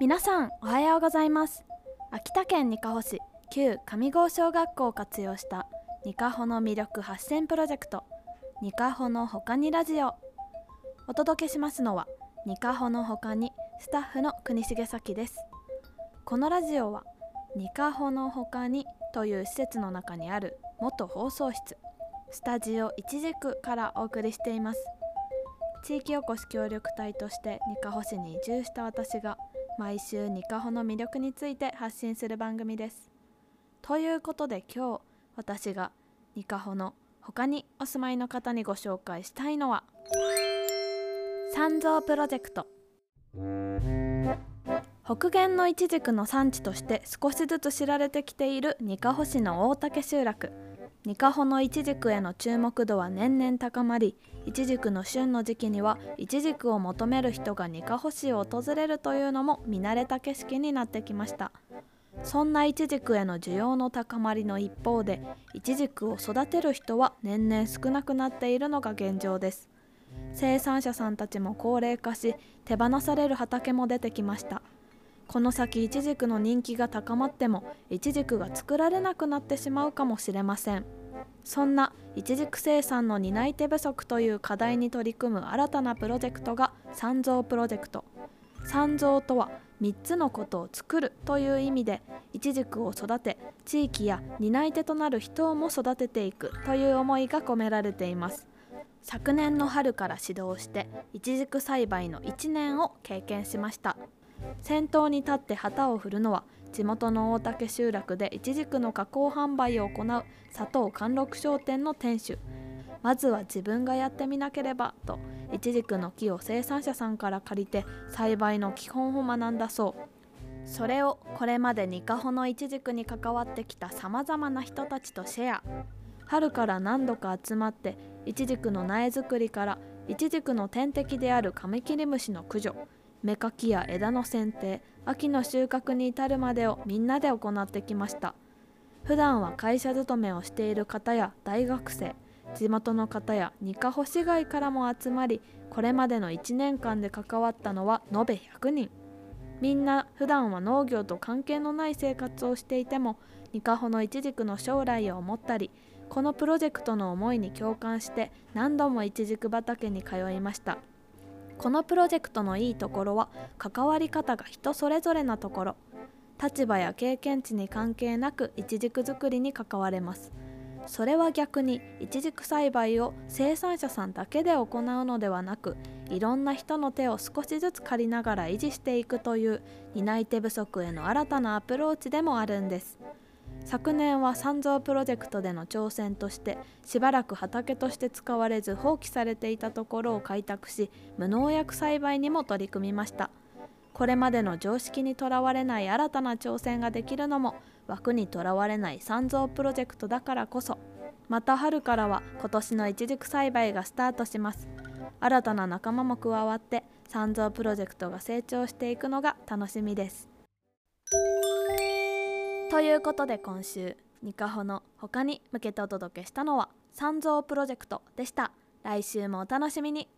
皆さんおはようございます。秋田県にかほ市旧上郷小学校を活用したにかほの魅力発信プロジェクトにかほのほかにラジオ。お届けしますのはにかほのほかにスタッフの国重咲です。このラジオはにかほのほかにという施設の中にある元放送室スタジオ一軸からお送りしています。地域おこし協力隊としてにかほ市に移住した私が毎週ニカホの魅力について発信する番組です。ということで今日私がニカホの他にお住まいの方にご紹介したいのは三蔵プロジェクト北限のイチジクの産地として少しずつ知られてきているニカホ市の大竹集落ニカホのイチジクへの注目度は年々高まりイチジクの旬の時期にはイチジクを求める人がニカホ市を訪れるというのも見慣れた景色になってきました。そんなイチジクへの需要の高まりの一方でイチジクを育てる人は年々少なくなっているのが現状です。生産者さんたちも高齢化し手放される畑も出てきました。この先イチジクの人気が高まってもイチジクが作られなくなってしまうかもしれません。そんなイチジク生産の担い手不足という課題に取り組む新たなプロジェクトが三蔵プロジェクト。三蔵とは3つのことを作るという意味でイチジクを育て地域や担い手となる人をも育てていくという思いが込められています。昨年の春から指導してイチジク栽培の1年を経験しました。先頭に立って旗を振るのは地元の大竹集落でイチジクの加工販売を行う佐藤貫禄商店の店主。まずは自分がやってみなければとイチジクの木を生産者さんから借りて栽培の基本を学んだそう。それをこれまでニカホのイチジクに関わってきたさまざまな人たちとシェア。春から何度か集まってイチジクの苗作りからイチジクの天敵であるカミキリムシの駆除。芽かきや枝の剪定秋の収穫に至るまでをみんなで行ってきました。普段は会社勤めをしている方や大学生地元の方や二カ保市外からも集まりこれまでの1年間で関わったのは延べ100人。みんな普段は農業と関係のない生活をしていてもニカホのイチジクの将来を思ったりこのプロジェクトの思いに共感して何度もイチジク畑に通いました。このプロジェクトのいいところは関わり方が人それぞれなところ。立場や経験値に関係なくイチジク作りに関われます。それは逆にイチジク栽培を生産者さんだけで行うのではなくいろんな人の手を少しずつ借りながら維持していくという担い手不足への新たなアプローチでもあるんです。昨年は三蔵プロジェクトでの挑戦としてしばらく畑として使われず放棄されていたところを開拓し無農薬栽培にも取り組みました。これまでの常識にとらわれない新たな挑戦ができるのも枠にとらわれない三蔵プロジェクトだからこそ。また春からは今年の一軸栽培がスタートします。新たな仲間も加わって三蔵プロジェクトが成長していくのが楽しみです。ということで今週ニカホの他に向けてお届けしたのは三蔵プロジェクトでした。来週もお楽しみに。